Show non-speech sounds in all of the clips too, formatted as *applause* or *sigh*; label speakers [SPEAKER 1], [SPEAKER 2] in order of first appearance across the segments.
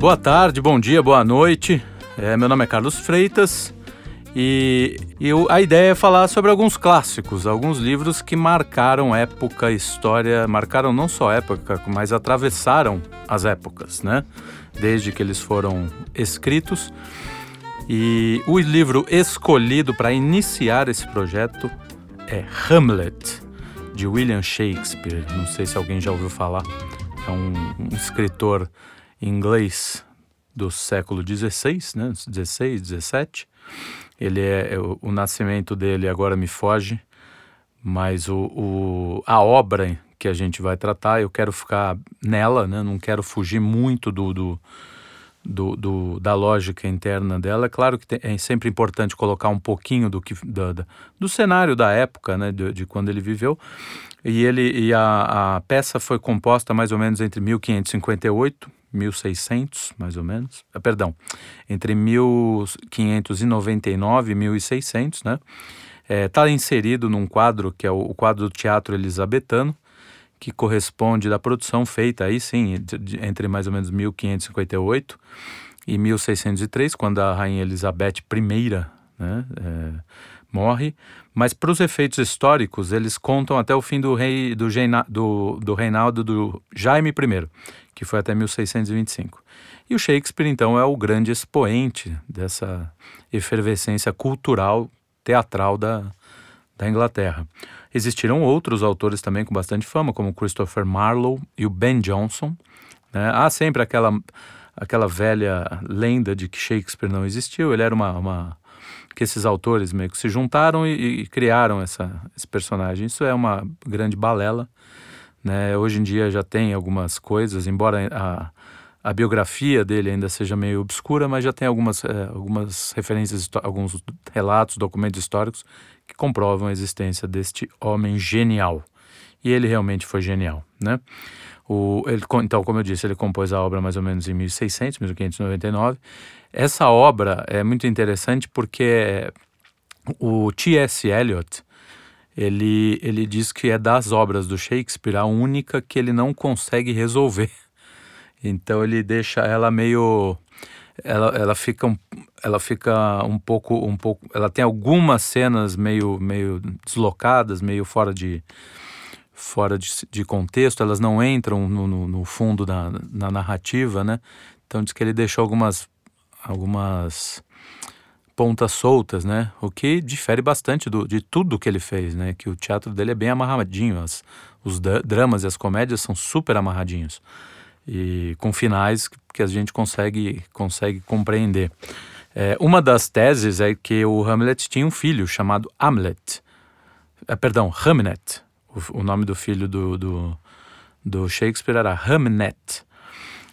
[SPEAKER 1] Boa tarde, bom dia, boa noite. É, meu nome é Carlos Freitas e, eu, a ideia é falar sobre alguns clássicos, alguns livros que marcaram época, história, marcaram não só época, mas atravessaram as épocas, né? Desde que eles foram escritos. E o livro escolhido para iniciar esse projeto é Hamlet, de William Shakespeare. Não sei se alguém já ouviu falar. É um, um escritor inglês do século XVI, né? 16, 17. Ele é, o, o, nascimento dele agora me foge, mas o, o, a obra que a gente vai tratar, eu quero ficar nela, né? Não quero fugir muito do, do, do, do da lógica interna dela. É claro que tem, é sempre importante colocar um pouquinho do que do cenário da época, né? De, de quando ele viveu. E ele e a, a peça foi composta mais ou menos entre 1558 1600, mais ou menos. Ah, perdão, entre 1599 e 1600, né? Está é, inserido num quadro que é o, o, quadro do Teatro Elisabetano, que corresponde da produção feita aí sim entre mais ou menos 1558 e 1603, quando a rainha Elizabeth I né, é, morre. Mas para os efeitos históricos, eles contam até o fim do, rei, do, do, do do Jaime I, que foi até 1625. E o Shakespeare, então, é o grande expoente dessa efervescência cultural, teatral da, da Inglaterra. Existiram outros autores também com bastante fama, como Christopher Marlowe e o Ben Jonson. Né? Há sempre aquela, aquela velha lenda de que Shakespeare não existiu, ele era uma, uma que esses autores meio que se juntaram e, e criaram essa, esse personagem. Isso é uma grande balela. Né? Hoje em dia já tem algumas coisas, embora a, a biografia dele ainda seja meio obscura, mas já tem algumas, é, algumas referências, alguns relatos, documentos históricos que comprovam a existência deste homem genial. E ele realmente foi genial, né? O, ele, então, como eu disse, ele compôs a obra mais ou menos em 1600, 1599. Essa obra é muito interessante porque o T.S. Eliot, ele, ele diz que é das obras do Shakespeare a única que ele não consegue resolver. Então ele deixa ela meio ela, ela fica um, ela fica um pouco um pouco ela tem algumas cenas meio meio deslocadas meio fora de fora de, de contexto elas não entram no, no, no fundo da na narrativa né então diz que ele deixou algumas algumas pontas soltas, né? O que difere bastante do, de tudo que ele fez, né? Que o teatro dele é bem amarradinho, as, os dramas e as comédias são super amarradinhos e com finais que a gente consegue consegue compreender. É, uma das teses é que o Hamlet tinha um filho chamado Hamlet, é, perdão, Hamnet. O, o, nome do filho do, do, do Shakespeare era Hamnet.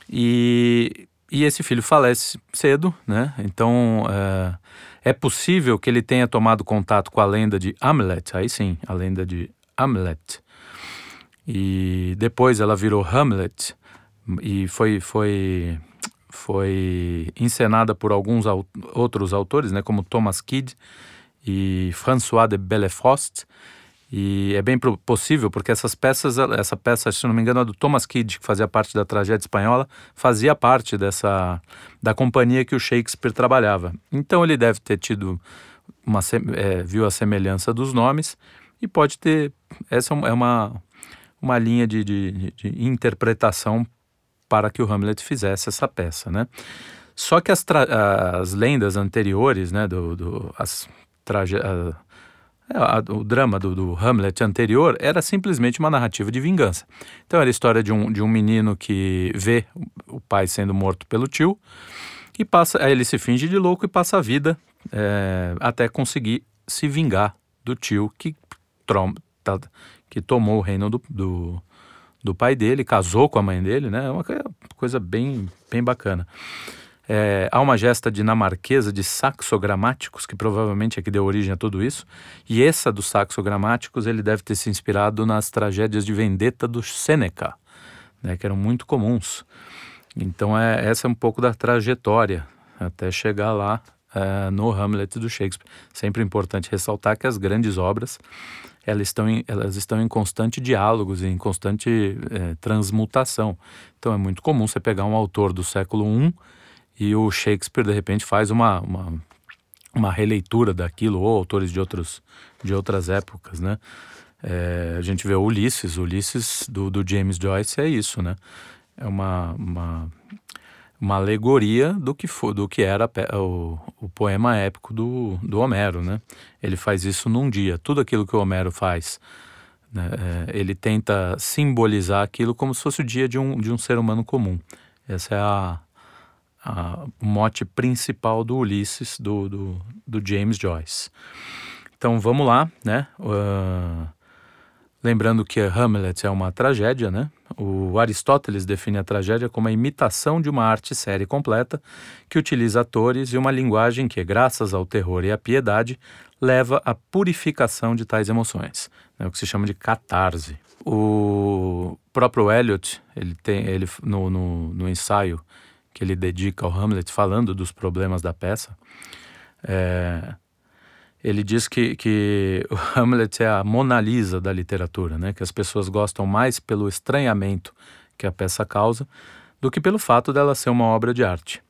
[SPEAKER 1] E e esse filho falece cedo, né? Então é, é, possível que ele tenha tomado contato com a lenda de Hamlet, aí sim, a lenda de Hamlet. E depois ela virou Hamlet e foi foi foi encenada por alguns outros autores, né, como Thomas Kidd e François de Bellefrost. E é bem possível, porque essas peças, essa peça, se não me engano, é do Thomas Kidd, que fazia parte da tragédia espanhola, fazia parte dessa da companhia que o Shakespeare trabalhava. Então ele deve ter tido uma é, viu a semelhança dos nomes e pode ter essa é uma uma linha de, de, de interpretação para que o Hamlet fizesse essa peça, né? Só que as, as lendas anteriores, né, do, do as tragédias é, o drama do, do, Hamlet anterior era simplesmente uma narrativa de vingança. Então era a história de um, de um menino que vê o pai sendo morto pelo tio e passa, aí ele se finge de louco e passa a vida é, até conseguir se vingar do tio que, tá, que tomou o reino do, do, do pai dele, casou com a mãe dele, né? É uma coisa bem, bem bacana. É, há uma gesta dinamarquesa de saxogramáticos, que provavelmente é que deu origem a tudo isso, e essa dos saxogramáticos ele deve ter se inspirado nas tragédias de vendetta do Sêneca, né, que eram muito comuns. Então é, essa é um pouco da trajetória até chegar lá é, no Hamlet do Shakespeare. Sempre importante ressaltar que as grandes obras elas estão em, elas estão em constante diálogos, em constante é, transmutação. Então é muito comum você pegar um autor do século I e o Shakespeare de repente faz uma, uma, uma releitura daquilo, ou autores de, outros, de outras épocas, né? É, a gente vê Ulisses, Ulisses do, do James Joyce é isso, né? É uma, uma uma alegoria do que foi, do que era o, o poema épico do, do Homero, né? Ele faz isso num dia. Tudo aquilo que o Homero faz, né? é, ele tenta simbolizar aquilo como se fosse o dia de um, de um ser humano comum. Esse é a, a, mote principal do Ulisses, do, do, do James Joyce. Então vamos lá, né? Uh, lembrando que Hamlet é uma tragédia, né? O Aristóteles define a tragédia como a imitação de uma arte série completa que utiliza atores e uma linguagem que, graças ao terror e à piedade, leva à purificação de tais emoções, né, o que se chama de catarse. O próprio Eliot, ele tem, ele no, no, no ensaio que ele dedica ao Hamlet, falando dos problemas da peça, é, ele diz que, que o *laughs* Hamlet é a Mona Lisa da literatura, né? que as pessoas gostam mais pelo estranhamento que a peça causa do que pelo fato dela ser uma obra de arte.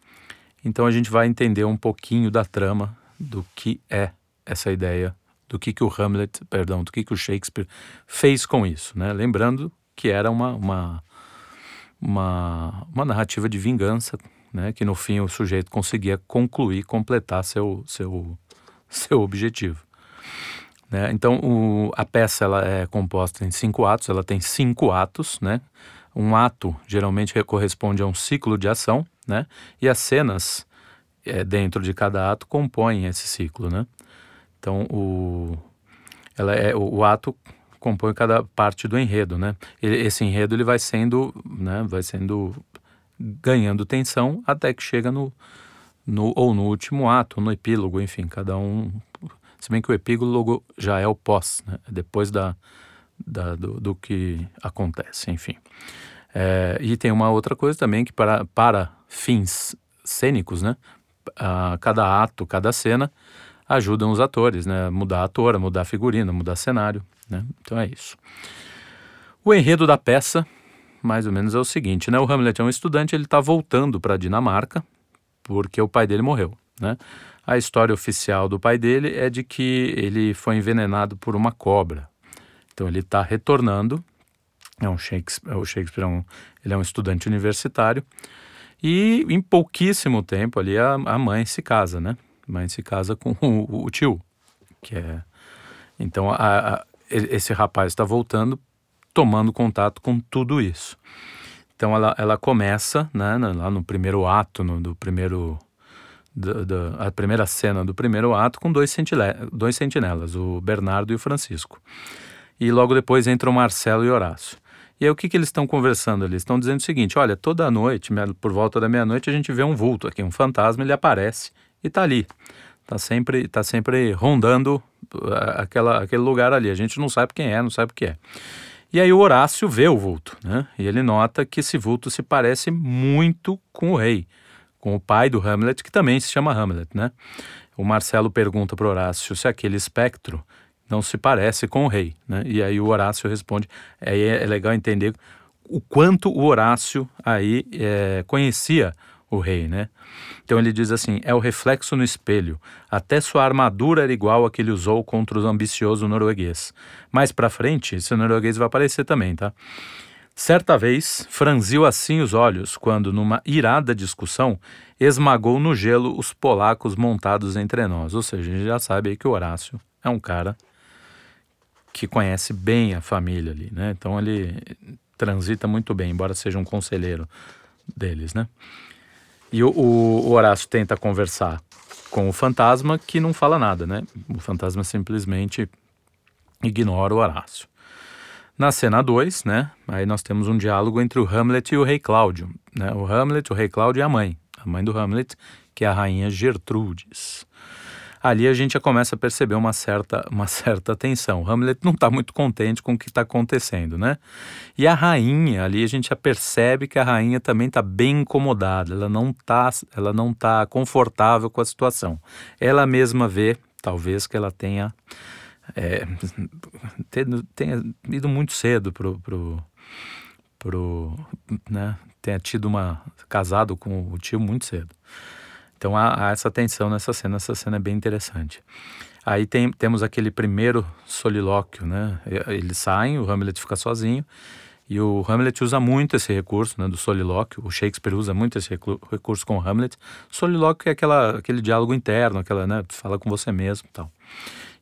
[SPEAKER 1] Então a gente vai entender um pouquinho da trama do que é essa ideia, do que, que o Hamlet, perdão, do que, que o Shakespeare fez com isso. Né? Lembrando que era uma, uma, uma, uma narrativa de vingança, né? que no fim o sujeito conseguia concluir, completar seu, seu *laughs* seu objetivo. Né? Então, o, a peça ela é composta em cinco atos, ela tem cinco atos, né? Um ato geralmente corresponde a um ciclo de ação, né? E as cenas é, dentro de cada ato compõem esse ciclo, né? Então, o, ela é, o, o ato compõe cada parte do enredo, né? Esse enredo ele vai sendo, né? Vai sendo ganhando tensão até que chega no, no, ou no último ato, no epílogo, enfim, cada um. Se bem que o epílogo já é o pós, né? É depois da, da do, do, que acontece, enfim. É, e tem uma outra coisa também que para, para fins cênicos, né? A, cada ato, cada cena ajudam os atores, né? Mudar a atora, mudar a figurina, mudar cenário, né? Então é isso. O enredo da peça, mais ou menos, é o seguinte, né? O Hamlet é um estudante, ele está voltando para a Dinamarca, porque o pai dele morreu, né? A história oficial do pai dele é de que ele foi envenenado por uma cobra. Então ele está retornando. É um Shakespeare, o Shakespeare é um, ele é um estudante universitário e em pouquíssimo tempo ali a, a mãe se casa, né? A mãe se casa com o, o tio, que é então a, a, esse rapaz está voltando, tomando contato com tudo isso. Então ela, ela começa, né, lá no primeiro ato, no, do primeiro, do, do, a primeira cena do primeiro ato, com dois, sentile, dois sentinelas, o Bernardo e o Francisco. E logo depois entram Marcelo e Horácio. E aí o que, que eles estão conversando ali? Estão dizendo o seguinte: olha, toda noite, por volta da meia-noite, a gente vê um vulto aqui, um fantasma, ele aparece e está ali. Está sempre, tá sempre rondando uh, aquela, aquele lugar ali. A gente não sabe quem é, não sabe o que é. E aí o Horácio vê o vulto, né? E ele nota que esse vulto se parece muito com o rei, com o pai do Hamlet, que também se chama Hamlet, né? O Marcelo pergunta para Horácio se aquele espectro não se parece com o rei, né? E aí o Horácio responde. Aí é, é legal entender o quanto o Horácio aí é, conhecia o rei, né? Então ele diz assim: é o reflexo no espelho. Até sua armadura era igual a que ele usou contra o ambicioso norueguês. Mais para frente, esse norueguês vai aparecer também, tá? Certa vez, franziu assim os olhos quando, numa irada discussão, esmagou no gelo os polacos montados entre nós. Ou seja, a gente já sabe aí que o Horácio é um cara que conhece bem a família ali, né? Então ele transita muito bem, embora seja um conselheiro deles, né? E o, o, Horácio tenta conversar com o fantasma que não fala nada, né? O fantasma simplesmente ignora o Horácio. Na cena 2, né? Aí nós temos um diálogo entre o Hamlet e o rei Cláudio. Né? O Hamlet, o rei Cláudio e a mãe. A mãe do Hamlet, que é a rainha Gertrudes ali a gente já começa a perceber uma certa, uma certa tensão. Hamlet não está muito contente com o que está acontecendo, né? E a rainha, ali a gente já percebe que a rainha também está bem incomodada, ela não está ela não tá confortável com a situação. Ela mesma vê, talvez, que ela tenha é, tenha ido muito cedo pro, pro, pro né, tenha tido uma casado com o tio muito cedo. Então há, há, essa tensão nessa cena, essa cena é bem interessante. Aí tem, temos aquele primeiro solilóquio, né? Eles saem, o Hamlet fica sozinho e o Hamlet usa muito esse recurso né, do solilóquio. O Shakespeare usa muito esse recurso com o Hamlet. Solilóquio é aquela, aquele diálogo interno, aquela, né, fala com você mesmo, tal.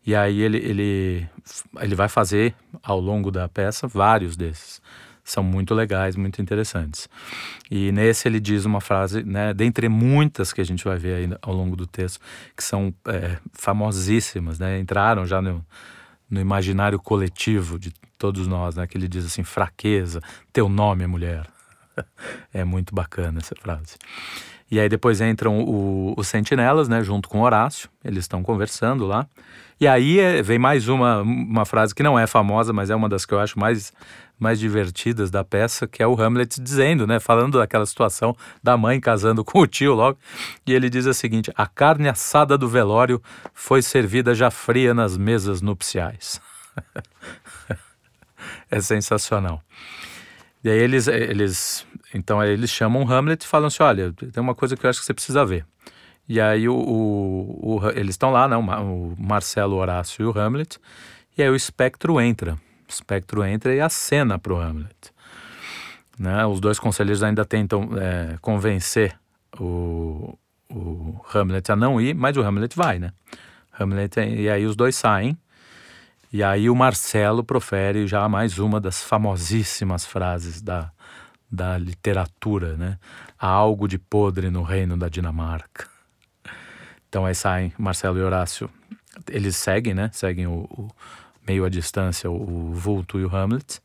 [SPEAKER 1] E aí ele, ele, ele vai fazer ao longo da peça vários desses. São muito legais, muito interessantes. E nesse ele diz uma frase, né, dentre muitas que a gente vai ver aí ao longo do texto, que são é, famosíssimas, né, entraram já no, no imaginário coletivo de todos nós, né, que ele diz assim: fraqueza, teu nome é mulher. *laughs* é muito bacana essa frase. E aí depois entram o, os sentinelas, né, junto com Horácio, eles estão conversando lá. E aí é, vem mais uma, uma frase que não é famosa, mas é uma das que eu acho mais, mais divertidas da peça, que é o Hamlet dizendo, né, falando daquela situação da mãe casando com o tio logo. E ele diz o seguinte: a carne assada do velório foi servida já fria nas mesas nupciais. *laughs* é sensacional. E aí eles, eles então eles chamam Hamlet e falam assim, olha, tem uma coisa que eu acho que você precisa ver. E aí o, o, o eles estão lá, né, o Marcelo Horácio e o Hamlet, e aí o espectro entra. O espectro entra e acena para o Hamlet. Né? Os dois conselheiros ainda tentam é, convencer o, o Hamlet a não ir, mas o Hamlet vai, né? Hamlet, e aí os dois saem. E aí o Marcelo profere já mais uma das famosíssimas frases da, da literatura, né? Há algo de podre no reino da Dinamarca. Então aí saem Marcelo e Horácio, eles seguem, né? Seguem o, o meio à distância o, o, Vulto e o Hamlet.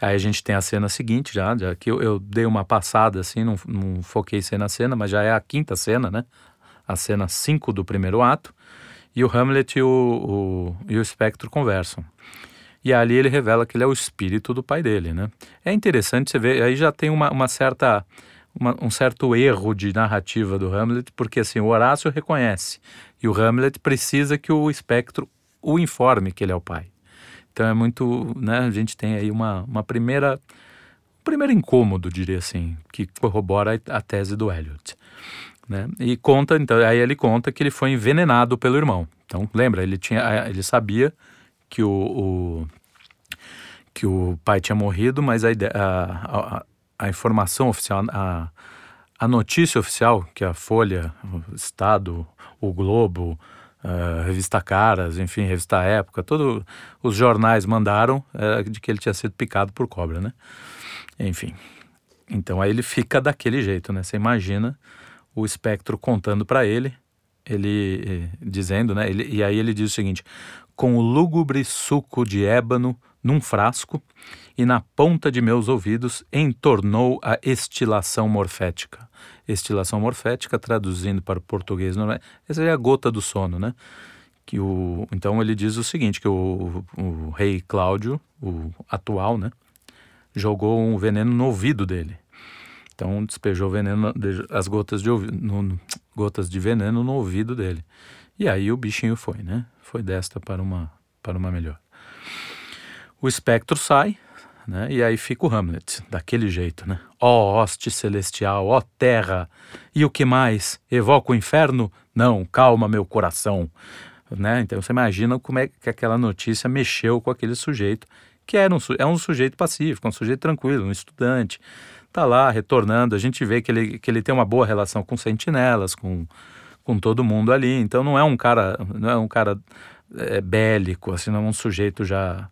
[SPEAKER 1] Aí a gente tem a cena seguinte já, já que eu, eu dei uma passada assim, não, não foquei cena a cena, mas já é a quinta cena, né? A cena 5 do primeiro ato. E o Hamlet e o, o, e o Spectro conversam. E ali ele revela que ele é o espírito do pai dele, né? É interessante você ver, aí já tem uma, uma certa uma, um certo erro de narrativa do Hamlet, porque assim, o Horácio reconhece e o Hamlet precisa que o espectro o informe que ele é o pai. Então é muito, né, a gente tem aí uma, uma primeira um primeiro incômodo, diria assim, que corrobora a, a tese do Eliot. Né? E conta, então, aí ele conta que ele foi envenenado pelo irmão. Então, lembra, ele tinha, ele sabia que o, o que o pai tinha morrido, mas a, a, a informação oficial, a, a notícia oficial que a Folha, o Estado, o Globo, a revista Caras, enfim, revista Época, todos os jornais mandaram é, de que ele tinha sido picado por cobra, né? Enfim. Então aí ele fica daquele jeito, né? Você imagina o espectro contando para ele, ele eh, dizendo, né? Ele, e aí ele diz o seguinte: com o lúgubre suco de ébano num frasco e na ponta de meus ouvidos entornou a estilação morfética. Estilação morfética, traduzindo para o português, não é? Essa é a gota do sono, né? Que o, então ele diz o seguinte, que o, o rei Cláudio, o atual, né? Jogou um veneno no ouvido dele. Então despejou veneno, as gotas de, no, gotas de veneno no ouvido dele. E aí o bichinho foi, né? Foi desta para uma, para uma melhor. O espectro sai, né? E aí fica o Hamlet, daquele jeito, né? Ó oh, hoste celestial, ó oh, terra, e o que mais? Evoca o inferno? Não, calma meu coração, né? Então você imagina como é que aquela notícia mexeu com aquele sujeito, que era um, é um sujeito pacífico, um sujeito tranquilo, um estudante, tá lá retornando, a gente vê que ele, que ele tem uma boa relação com sentinelas, com, com todo mundo ali, então não é um cara, não é um cara é, bélico, assim, não é um sujeito já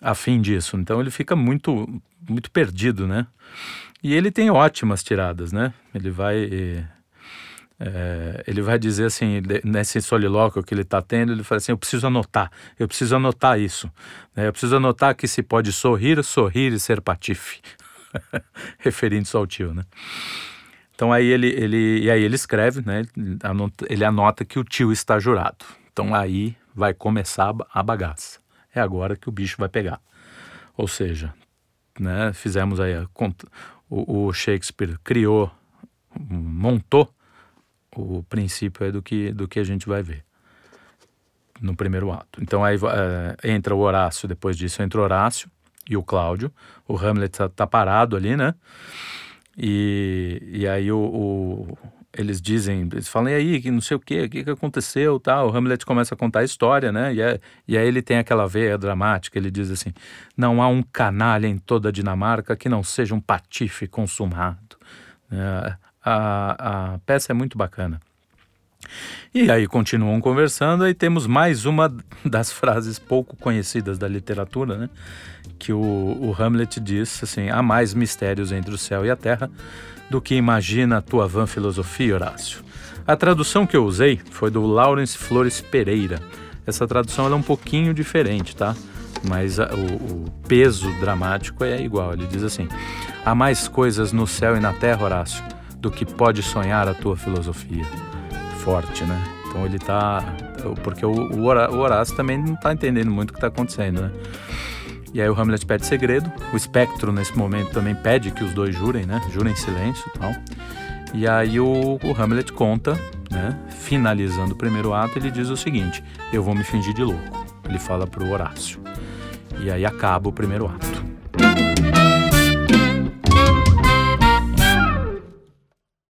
[SPEAKER 1] afim disso. Então ele fica muito, muito perdido, né? E ele tem ótimas tiradas, né? Ele vai. É, ele vai dizer assim, nesse solilóquio que ele está tendo, ele fala assim: Eu preciso anotar, eu preciso anotar isso. Né? Eu preciso anotar que se pode sorrir, sorrir e ser patife. *laughs* Referindo-se ao tio, né? Então aí ele, ele, e aí ele escreve, né? Ele anota, que o tio está jurado. Então aí vai começar a bagaça é agora que o bicho vai pegar. Ou seja, né, fizemos aí, a, o, o Shakespeare criou, montou o princípio é do que, do que a gente vai ver. no primeiro ato. Então aí é, entra o Horácio, depois disso entra o Horácio e o Cláudio. O Hamlet tá, tá parado ali, né? E, e aí o, o, eles dizem, eles falam, e aí, que não sei o que, o que, que aconteceu, tal. O Hamlet começa a contar a história, né? E, é, e aí ele tem aquela veia dramática, ele diz assim, não há um canalha em toda a Dinamarca que não seja um patife consumado. É, a, a peça é muito bacana. E aí continuam conversando, aí temos mais uma das *laughs* frases pouco conhecidas da literatura, né? Que o, o Hamlet diz assim: há mais mistérios entre o céu e a terra do que imagina a tua vã filosofia, Horácio. A tradução que eu usei foi do Lawrence Flores Pereira. Essa tradução é um pouquinho diferente, tá? Mas a, o, o peso dramático é igual. Ele diz assim: há mais coisas no céu e na terra, Horácio, do que pode sonhar a tua filosofia forte, né? Então ele tá. Porque o, o Horácio também não tá entendendo muito o que tá acontecendo, né? E aí o Hamlet pede segredo. O espectro, nesse momento, também pede que os dois jurem, né? Jurem silêncio e tal. E aí o, o Hamlet conta, né? Finalizando o primeiro ato, ele diz o seguinte: Eu vou me fingir de louco. Ele fala pro Horácio. E aí acaba o primeiro ato.